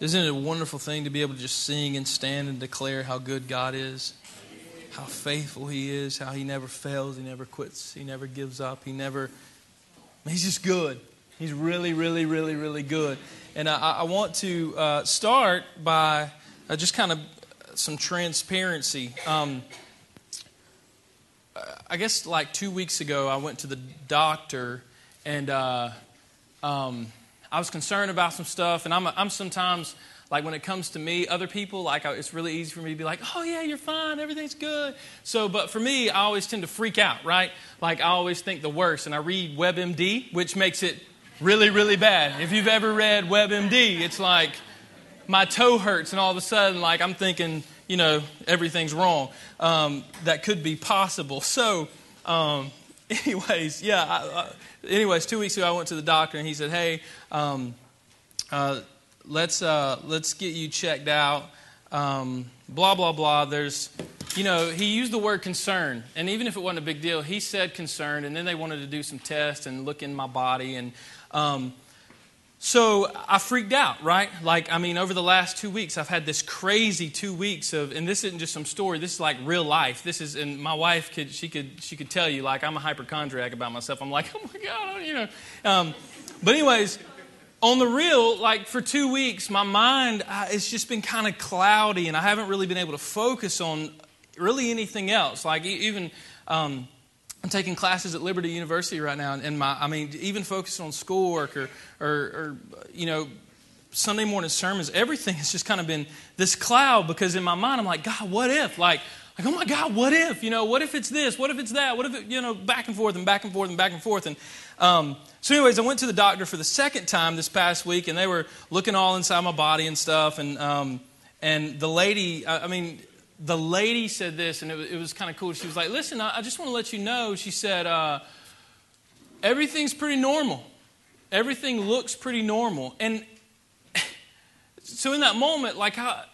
Isn't it a wonderful thing to be able to just sing and stand and declare how good God is? How faithful He is, how He never fails, He never quits, He never gives up, He never. He's just good. He's really, really, really, really good. And I, I want to uh, start by uh, just kind of some transparency. Um, I guess like two weeks ago, I went to the doctor and uh, um, I was concerned about some stuff. And I'm, I'm sometimes, like when it comes to me, other people, like it's really easy for me to be like, oh yeah, you're fine, everything's good. So, but for me, I always tend to freak out, right? Like I always think the worst. And I read WebMD, which makes it really, really bad. If you've ever read WebMD, it's like my toe hurts, and all of a sudden, like I'm thinking, you know, everything's wrong. Um, that could be possible. So, um, anyways, yeah. I, I, anyways, two weeks ago, I went to the doctor, and he said, "Hey, um, uh, let's uh, let's get you checked out." Um, blah blah blah. There's, you know, he used the word concern, and even if it wasn't a big deal, he said concern, and then they wanted to do some tests and look in my body, and um, so I freaked out, right? Like, I mean, over the last two weeks, I've had this crazy two weeks of, and this isn't just some story. This is like real life. This is, and my wife could, she could, she could tell you, like, I'm a hypochondriac about myself. I'm like, oh my god, you know. Um, but anyways, on the real, like for two weeks, my mind, uh, it's just been kind of cloudy, and I haven't really been able to focus on really anything else. Like even. Um, I'm taking classes at Liberty University right now, and my, I mean, even focusing on schoolwork or, or, or, you know, Sunday morning sermons, everything has just kind of been this cloud because in my mind, I'm like, God, what if? Like, like, oh my God, what if? You know, what if it's this? What if it's that? What if it, you know, back and forth and back and forth and back and forth. And um, so, anyways, I went to the doctor for the second time this past week, and they were looking all inside my body and stuff. And um, and the lady, I mean, the lady said this, and it was, it was kind of cool. She was like, Listen, I, I just want to let you know, she said, uh, everything's pretty normal. Everything looks pretty normal. And so in that moment, like, I,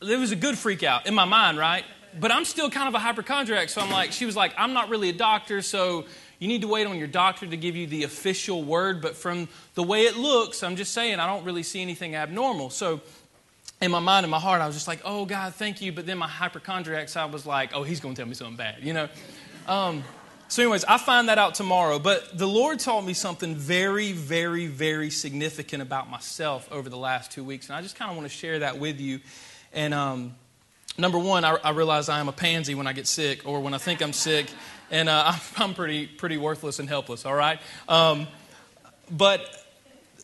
there was a good freak out in my mind, right? But I'm still kind of a hypochondriac, so I'm like, she was like, I'm not really a doctor, so you need to wait on your doctor to give you the official word. But from the way it looks, I'm just saying, I don't really see anything abnormal. So in my mind and my heart, I was just like, oh, God, thank you. But then my hypochondriac side was like, oh, he's going to tell me something bad, you know? Um, so, anyways, I find that out tomorrow. But the Lord taught me something very, very, very significant about myself over the last two weeks. And I just kind of want to share that with you. And um, number one, I, I, realize I am a pansy when I get sick or when I think I'm sick. And uh, I'm, pretty, pretty worthless and helpless, all right? Um, but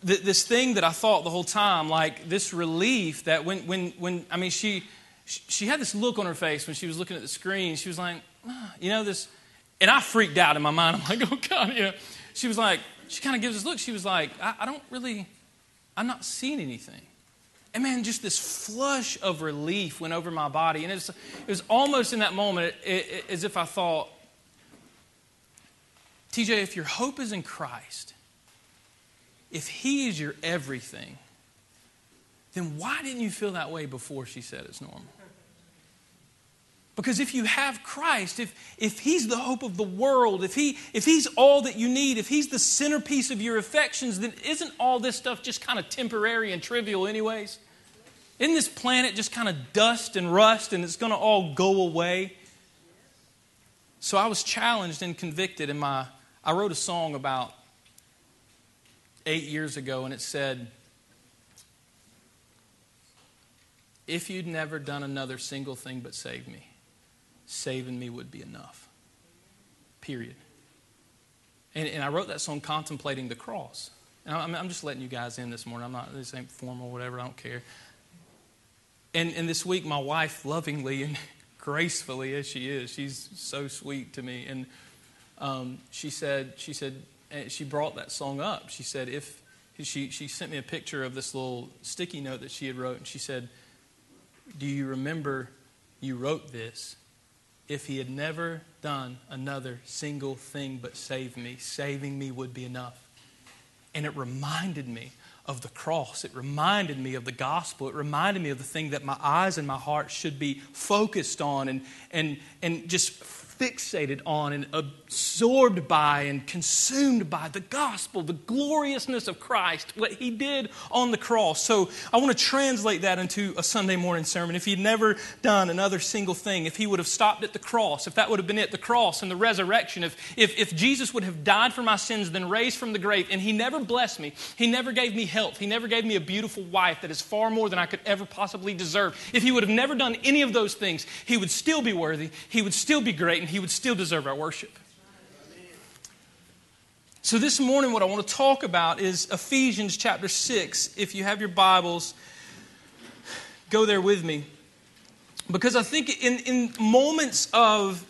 th- this thing that I thought the whole time, like this relief that when, when, when I mean, she, she had this look on her face when she was looking at the screen. She was like, ah, you know, this, and I freaked out in my mind. I'm like, oh God, you know. She was like, she kind of gives this look. She was like, I, I don't really, I'm not seeing anything. And man, just this flush of relief went over my body. And it was, it was almost in that moment it, it, as if I thought, TJ, if your hope is in Christ, if He is your everything, then why didn't you feel that way before she said it's normal? Because if you have Christ, if, if He's the hope of the world, if, he, if He's all that you need, if He's the centerpiece of your affections, then isn't all this stuff just kind of temporary and trivial, anyways? Isn't this planet just kind of dust and rust and it's going to all go away? So I was challenged and convicted in my. I wrote a song about eight years ago, and it said, If you'd never done another single thing but save me, saving me would be enough. Period. And, and I wrote that song contemplating the cross. And I'm, I'm just letting you guys in this morning. I'm not, this ain't formal, whatever, I don't care. And, and this week, my wife, lovingly and gracefully as she is, she's so sweet to me. And um, she said, she said, she brought that song up. She said, if she, she sent me a picture of this little sticky note that she had wrote, and she said, Do you remember you wrote this? If he had never done another single thing but save me, saving me would be enough. And it reminded me of the cross. It reminded me of the gospel. It reminded me of the thing that my eyes and my heart should be focused on and, and, and just fixated on and absorbed by and consumed by the gospel, the gloriousness of Christ, what he did on the cross. So I want to translate that into a Sunday morning sermon. If he'd never done another single thing, if he would have stopped at the cross, if that would have been it, the cross and the resurrection, if, if, if Jesus would have died for my sins, then raised from the grave, and he never blessed me, he never gave me health, he never gave me a beautiful wife that is far more than I could ever possibly deserve. If he would have never done any of those things, he would still be worthy, he would still be great, and he would still deserve our worship. So, this morning, what I want to talk about is Ephesians chapter 6. If you have your Bibles, go there with me. Because I think in, in moments of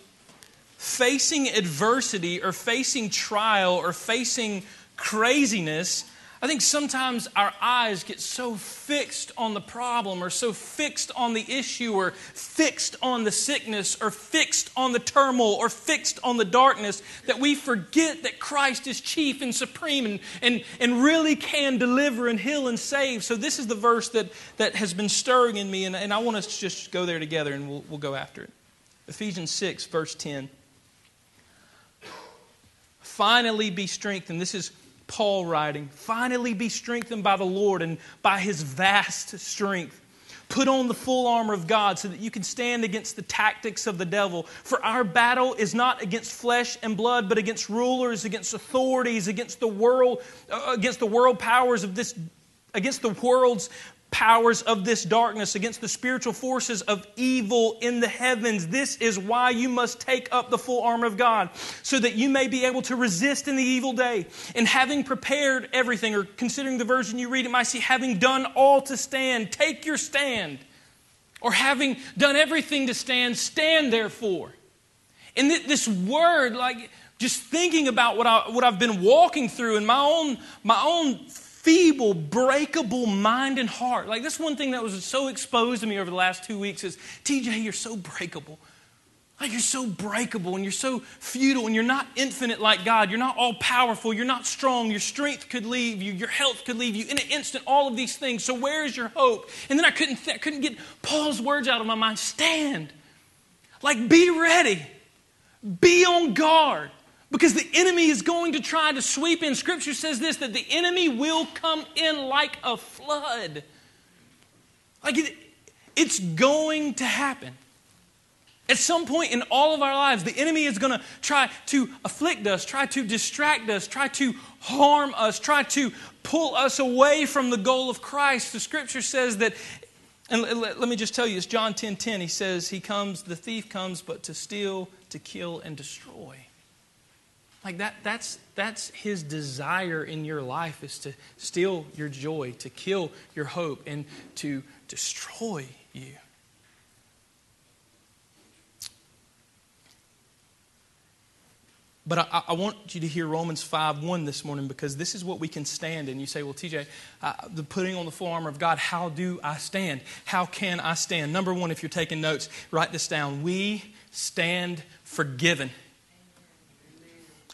facing adversity or facing trial or facing craziness, I think sometimes our eyes get so fixed on the problem or so fixed on the issue or fixed on the sickness or fixed on the turmoil or fixed on the darkness that we forget that Christ is chief and supreme and, and, and really can deliver and heal and save. So, this is the verse that, that has been stirring in me, and, and I want us to just go there together and we'll, we'll go after it. Ephesians 6, verse 10. Finally, be strengthened. This is Paul writing, finally be strengthened by the Lord and by his vast strength. Put on the full armor of God so that you can stand against the tactics of the devil. For our battle is not against flesh and blood, but against rulers, against authorities, against the world, uh, against the world powers of this, against the world's powers of this darkness, against the spiritual forces of evil in the heavens. This is why you must take up the full armor of God, so that you may be able to resist in the evil day. And having prepared everything, or considering the version you read, it might say, having done all to stand, take your stand. Or having done everything to stand, stand therefore. And this word, like just thinking about what, I, what I've been walking through in my own, my own feeble, breakable mind and heart. Like, that's one thing that was so exposed to me over the last two weeks is TJ, you're so breakable. Like, you're so breakable and you're so futile and you're not infinite like God. You're not all powerful. You're not strong. Your strength could leave you. Your health could leave you in an instant. All of these things. So, where is your hope? And then I couldn't, th- I couldn't get Paul's words out of my mind. Stand. Like, be ready. Be on guard. Because the enemy is going to try to sweep in. Scripture says this that the enemy will come in like a flood. Like it, it's going to happen. At some point in all of our lives, the enemy is going to try to afflict us, try to distract us, try to harm us, try to pull us away from the goal of Christ. The scripture says that, and let, me just tell you, it's John 10 10. He says, He comes, the thief comes, but to steal, to kill, and destroy. Like that, that's, that's his desire in your life is to steal your joy, to kill your hope, and to destroy you. But I, I, want you to hear Romans 5 1 this morning because this is what we can stand in. You say, Well, TJ, uh, the putting on the full armor of God, how do I stand? How can I stand? Number one, if you're taking notes, write this down. We stand forgiven.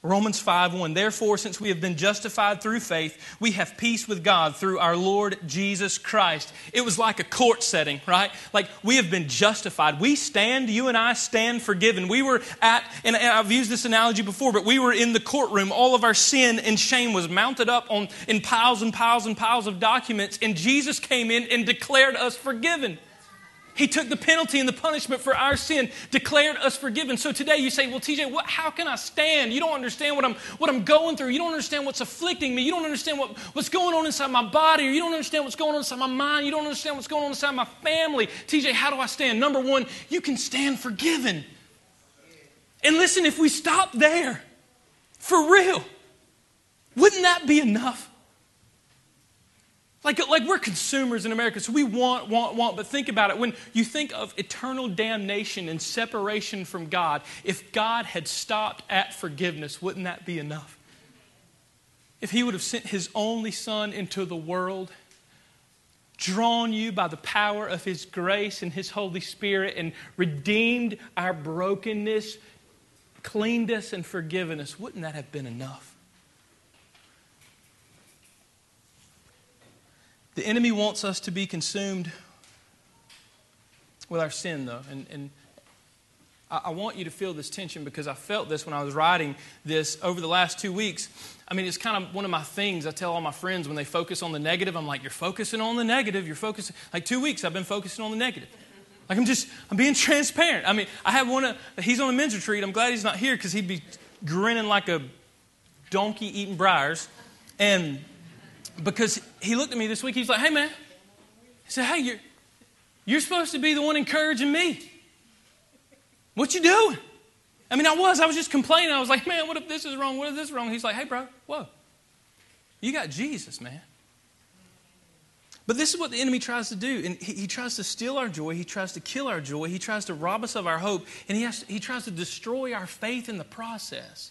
Romans 5 1. Therefore, since we have been justified through faith, we have peace with God through our Lord Jesus Christ. It was like a court setting, right? Like we have been justified. We stand, you and I stand forgiven. We were at, and I've used this analogy before, but we were in the courtroom. All of our sin and shame was mounted up on, in piles and piles and piles of documents, and Jesus came in and declared us forgiven. He took the penalty and the punishment for our sin, declared us forgiven. So today you say, Well, TJ, what, how can I stand? You don't understand what I'm, what I'm going through. You don't understand what's afflicting me. You don't understand what, what's going on inside my body, or you don't understand what's going on inside my mind. You don't understand what's going on inside my family. TJ, how do I stand? Number one, you can stand forgiven. And listen, if we stop there, for real, wouldn't that be enough? Like, like we're consumers in America, so we want, want, want. But think about it. When you think of eternal damnation and separation from God, if God had stopped at forgiveness, wouldn't that be enough? If He would have sent His only Son into the world, drawn you by the power of His grace and His Holy Spirit, and redeemed our brokenness, cleaned us, and forgiven us, wouldn't that have been enough? The enemy wants us to be consumed with our sin, though. And, and I, I want you to feel this tension because I felt this when I was writing this over the last two weeks. I mean, it's kind of one of my things. I tell all my friends when they focus on the negative, I'm like, you're focusing on the negative. You're focusing. Like two weeks, I've been focusing on the negative. Like I'm just, I'm being transparent. I mean, I have one of, he's on a men's retreat. I'm glad he's not here because he'd be grinning like a donkey eating briars. And because he looked at me this week, he's like, hey man, he said, hey, you're, you're supposed to be the one encouraging me. What you doing? I mean, I was. I was just complaining. I was like, man, what if this is wrong? What if this is wrong? He's like, hey, bro, whoa. You got Jesus, man. But this is what the enemy tries to do. And he, he, tries to steal our joy. He tries to kill our joy. He tries to rob us of our hope. And he, has he tries to destroy our faith in the process.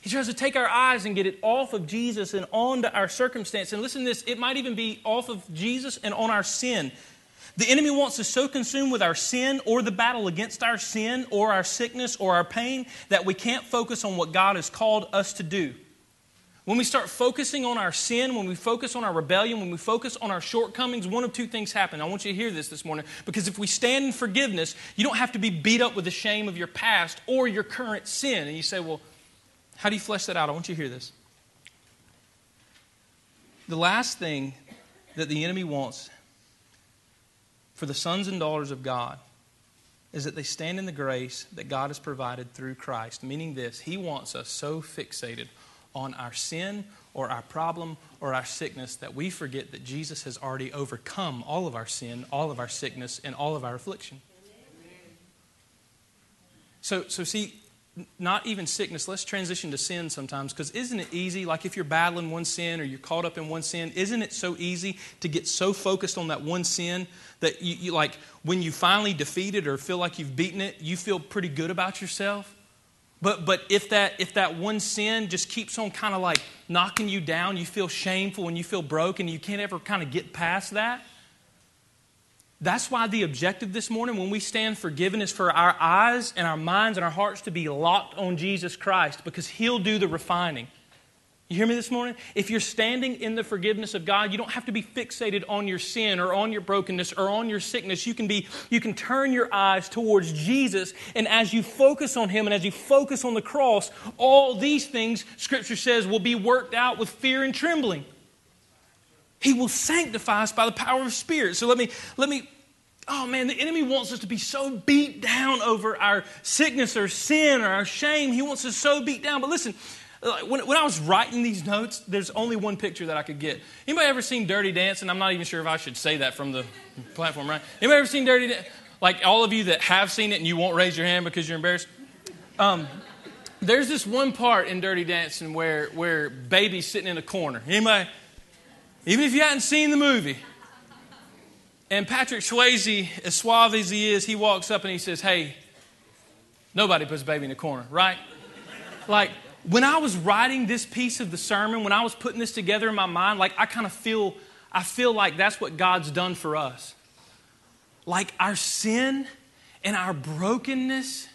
He tries to take our eyes and get it off of Jesus and onto our circumstance. And listen to this it might even be off of Jesus and on our sin. The enemy wants us so consumed with our sin or the battle against our sin or our sickness or our pain that we can't focus on what God has called us to do. When we start focusing on our sin, when we focus on our rebellion, when we focus on our shortcomings, one of two things happen. I want you to hear this this morning because if we stand in forgiveness, you don't have to be beat up with the shame of your past or your current sin. And you say, well, how do you flesh that out? I want you to hear this. The last thing that the enemy wants for the sons and daughters of God is that they stand in the grace that God has provided through Christ, meaning this He wants us so fixated on our sin or our problem or our sickness that we forget that Jesus has already overcome all of our sin, all of our sickness, and all of our affliction. So, so see, not even sickness. Let's transition to sin sometimes because isn't it easy? Like if you're battling one sin or you're caught up in one sin, isn't it so easy to get so focused on that one sin that you, you like when you finally defeat it or feel like you've beaten it, you feel pretty good about yourself? But, but if, that, if that one sin just keeps on kind of like knocking you down, you feel shameful and you feel broken, you can't ever kind of get past that. That's why the objective this morning when we stand forgiven is for our eyes and our minds and our hearts to be locked on Jesus Christ because He'll do the refining. You hear me this morning? If you're standing in the forgiveness of God, you don't have to be fixated on your sin or on your brokenness or on your sickness. You can be you can turn your eyes towards Jesus and as you focus on him and as you focus on the cross, all these things scripture says will be worked out with fear and trembling. He will sanctify us by the power of Spirit. So let me let me Oh man, the enemy wants us to be so beat down over our sickness or sin or our shame. He wants us so beat down. But listen, when, when I was writing these notes, there's only one picture that I could get. Anybody ever seen Dirty Dancing? I'm not even sure if I should say that from the platform, right? Anybody ever seen Dirty Dancing? Like all of you that have seen it and you won't raise your hand because you're embarrassed. Um, there's this one part in Dirty Dancing where where baby's sitting in a corner. Anybody? Even if you hadn't seen the movie. And Patrick Swayze, as suave as he is, he walks up and he says, "Hey, nobody puts baby in a corner, right?" Like when I was writing this piece of the sermon, when I was putting this together in my mind, like I kind of feel, I feel like that's what God's done for us. Like our sin and our brokenness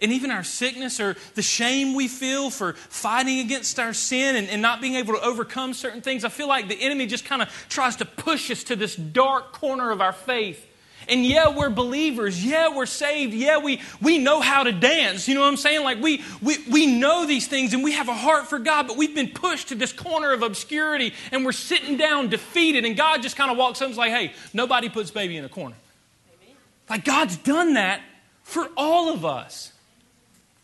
and even our sickness or the shame we feel for fighting against our sin and, and not being able to overcome certain things, I feel like the enemy just kind of tries to push us to this dark corner of our faith and yeah, we're believers. Yeah, we're saved. Yeah, we, we know how to dance. You know what I'm saying? Like we, we, we know these things and we have a heart for God, but we've been pushed to this corner of obscurity and we're sitting down defeated. And God just kind of walks up and is like, hey, nobody puts baby in a corner. Amen. Like God's done that for all of us.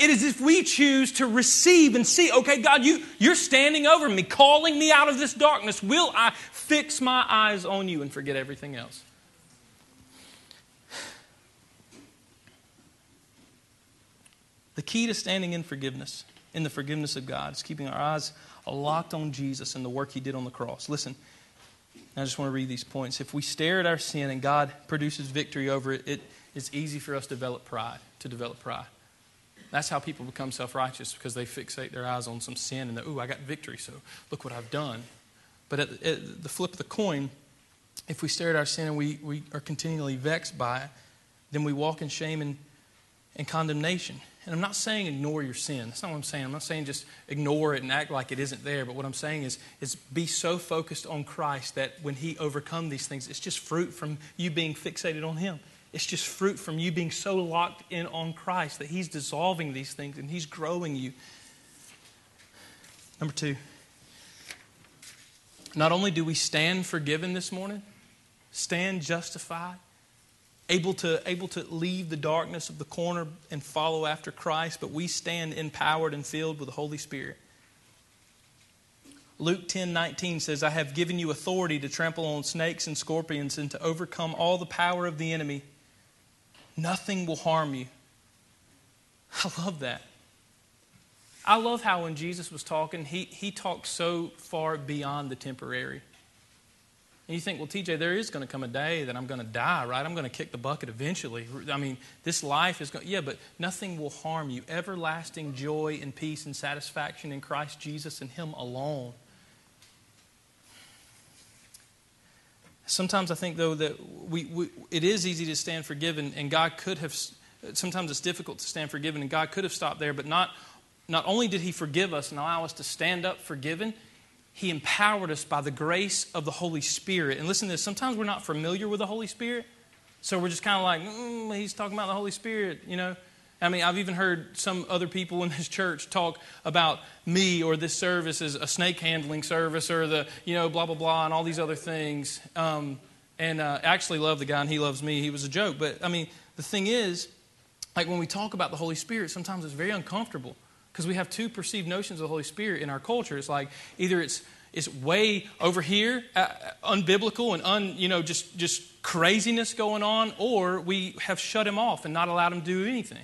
It is if we choose to receive and see, okay, God, you, you're standing over me, calling me out of this darkness. Will I fix my eyes on you and forget everything else? The key to standing in forgiveness, in the forgiveness of God, is keeping our eyes locked on Jesus and the work he did on the cross. Listen, I just want to read these points. If we stare at our sin and God produces victory over it, it it's easy for us to develop pride, to develop pride. That's how people become self righteous because they fixate their eyes on some sin and, ooh, I got victory, so look what I've done. But at, at the flip of the coin, if we stare at our sin and we, we are continually vexed by it, then we walk in shame and, and condemnation. And I'm not saying ignore your sin. That's not what I'm saying. I'm not saying just ignore it and act like it isn't there. But what I'm saying is, is be so focused on Christ that when He overcome these things, it's just fruit from you being fixated on Him. It's just fruit from you being so locked in on Christ that He's dissolving these things and He's growing you. Number two, not only do we stand forgiven this morning, stand justified, able to, able to leave the darkness of the corner and follow after Christ, but we stand empowered and filled with the Holy Spirit. Luke 10 19 says, I have given you authority to trample on snakes and scorpions and to overcome all the power of the enemy Nothing will harm you. I love that. I love how when Jesus was talking, he, he talked so far beyond the temporary. And you think, well, TJ, there is going to come a day that I'm going to die, right? I'm going to kick the bucket eventually. I mean, this life is going yeah, but nothing will harm you. Everlasting joy and peace and satisfaction in Christ Jesus and Him alone. Sometimes I think, though, that we, we, it is easy to stand forgiven, and God could have, sometimes it's difficult to stand forgiven, and God could have stopped there, but not, not only did He forgive us and allow us to stand up forgiven, He empowered us by the grace of the Holy Spirit. And listen to this sometimes we're not familiar with the Holy Spirit, so we're just kind of like, mm, He's talking about the Holy Spirit, you know. I mean, I've even heard some other people in this church talk about me or this service as a snake handling service or the, you know, blah, blah, blah, and all these other things. Um, and uh, I actually love the guy and he loves me. He was a joke. But, I mean, the thing is, like when we talk about the Holy Spirit, sometimes it's very uncomfortable because we have two perceived notions of the Holy Spirit in our culture. It's like either it's it's way over here, uh, unbiblical and un, you know, just, just craziness going on, or we have shut him off and not allowed him to do anything.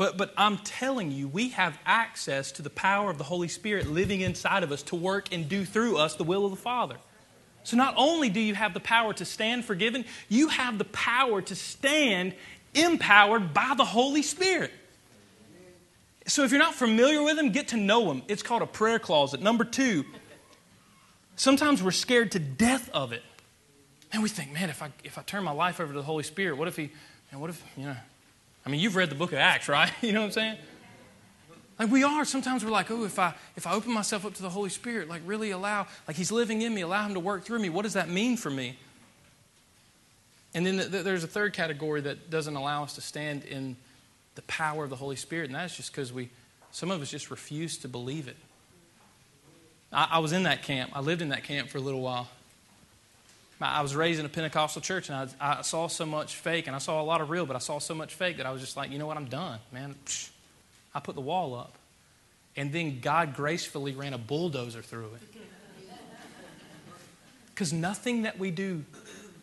But, but I'm telling you, we have access to the power of the Holy Spirit living inside of us to work and do through us the will of the Father. So not only do you have the power to stand forgiven, you have the power to stand empowered by the Holy Spirit. So if you're not familiar with Him, get to know Him. It's called a prayer closet. Number two, sometimes we're scared to death of it. And we think, man, if I, if I turn my life over to the Holy Spirit, what if He, and what if, you know, I mean, you've read the book of Acts, right? You know what I'm saying? Like we are. Sometimes we're like, oh, if I if I open myself up to the Holy Spirit, like really allow, like He's living in me, allow Him to work through me. What does that mean for me? And then the, the, there's a third category that doesn't allow us to stand in the power of the Holy Spirit, and that's just because we, some of us just refuse to believe it. I, I was in that camp. I lived in that camp for a little while. I was raised in a Pentecostal church, and I, I, saw so much fake, and I saw a lot of real, but I saw so much fake that I was just like, you know what, I'm done, man. Psh, I put the wall up. And then God gracefully ran a bulldozer through it. Because nothing that we do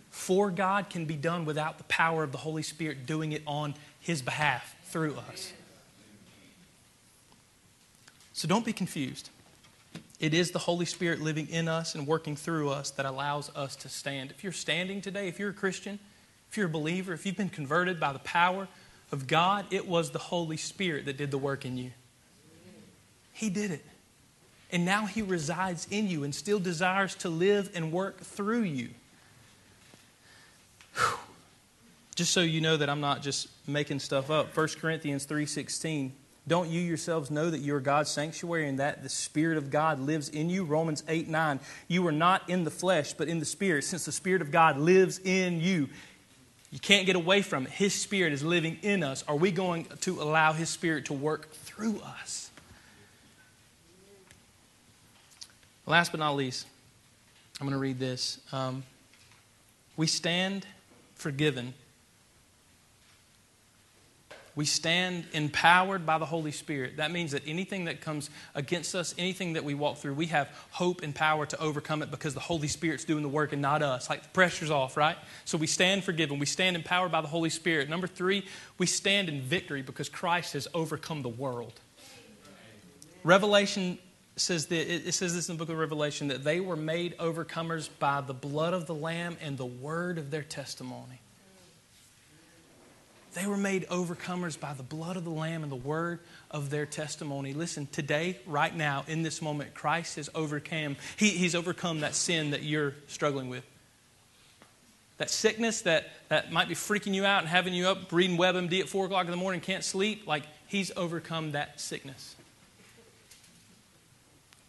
for God can be done without the power of the Holy Spirit doing it on His behalf through us. So don't be confused. It is the Holy Spirit living in us and working through us that allows us to stand. If you're standing today, if you're a Christian, if you're a believer, if you've been converted by the power of God, it was the Holy Spirit that did the work in you. He did it. And now He resides in you and still desires to live and work through you. Whew. Just so you know that I'm not just making stuff up. 1 Corinthians 3:16 don't you yourselves know that you are God's sanctuary and that the Spirit of God lives in you? Romans 8 9. You are not in the flesh, but in the Spirit, since the Spirit of God lives in you. You can't get away from it. His Spirit is living in us. Are we going to allow His Spirit to work through us? Last but not least, I'm going to read this. Um, we stand forgiven we stand empowered by the Holy Spirit. That means that anything that comes against us, anything that we walk through, we have hope and power to overcome it because the Holy Spirit's doing the work and not us. Like the pressure's off, right? So we stand forgiven. We stand empowered by the Holy Spirit. Number three, we stand in victory because Christ has overcome the world. Revelation says that it says this in the book of Revelation that they were made overcomers by the blood of the Lamb and the word of their testimony. They were made overcomers by the blood of the Lamb and the word of their testimony. Listen, today, right now, in this moment, Christ has overcome, he, He's overcome that sin that you're struggling with. That sickness that, that might be freaking you out and having you up reading WebMD at 4 o'clock in the morning, can't sleep, like He's overcome that sickness.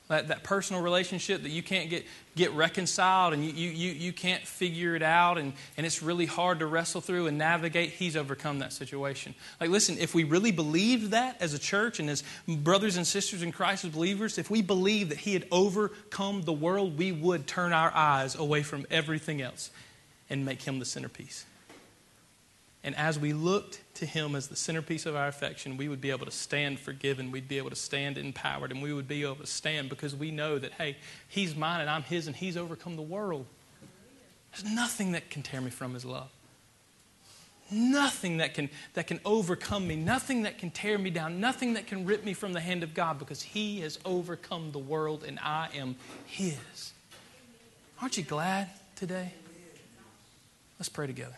That, that personal relationship that you can't get, get reconciled and you, you, you can't figure it out and, and it's really hard to wrestle through and navigate, He's overcome that situation. Like, listen, if we really believed that as a church and as brothers and sisters in Christ as believers, if we believed that He had overcome the world, we would turn our eyes away from everything else and make Him the centerpiece. And as we looked to Him as the centerpiece of our affection, we would be able to stand forgiven. We'd be able to stand empowered, and we would be able to stand because we know that, hey, He's mine and I'm His, and He's overcome the world. There's nothing that can tear me from His love. Nothing that can, that can overcome me, nothing that can tear me down, nothing that can rip me from the hand of God because He has overcome the world and I am His. Aren't you glad today? Let's pray together.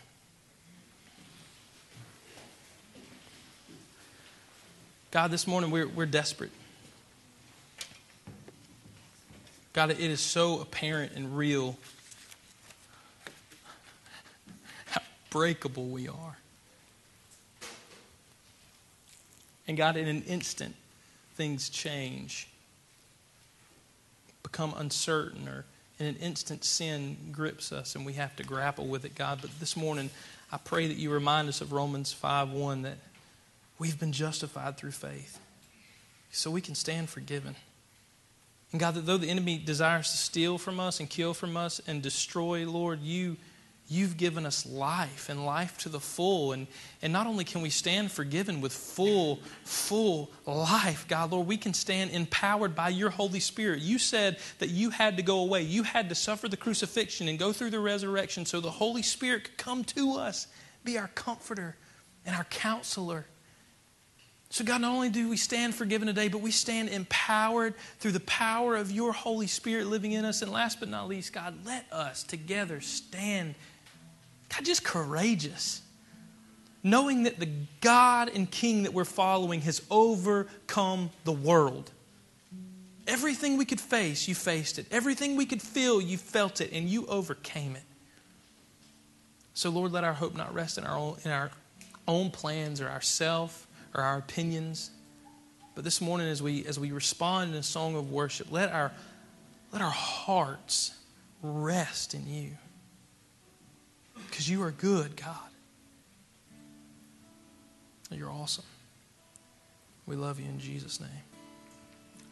God, this morning we're, we're desperate. God, it is so apparent and real how breakable we are. And God, in an instant, things change, become uncertain, or in an instant, sin grips us and we have to grapple with it, God. But this morning, I pray that you remind us of Romans 5 1 that We've been justified through faith. So we can stand forgiven. And God, that though the enemy desires to steal from us and kill from us and destroy, Lord, you, you've given us life and life to the full. And, and not only can we stand forgiven with full, full life, God, Lord, we can stand empowered by your Holy Spirit. You said that you had to go away, you had to suffer the crucifixion and go through the resurrection so the Holy Spirit could come to us, be our comforter and our counselor. So, God, not only do we stand forgiven today, but we stand empowered through the power of your Holy Spirit living in us. And last but not least, God, let us together stand, God, just courageous, knowing that the God and King that we're following has overcome the world. Everything we could face, you faced it. Everything we could feel, you felt it, and you overcame it. So, Lord, let our hope not rest in our own, in our own plans or ourself or our opinions. But this morning, as we, as we respond in a song of worship, let our, let our hearts rest in you. Because you are good, God. You're awesome. We love you in Jesus' name.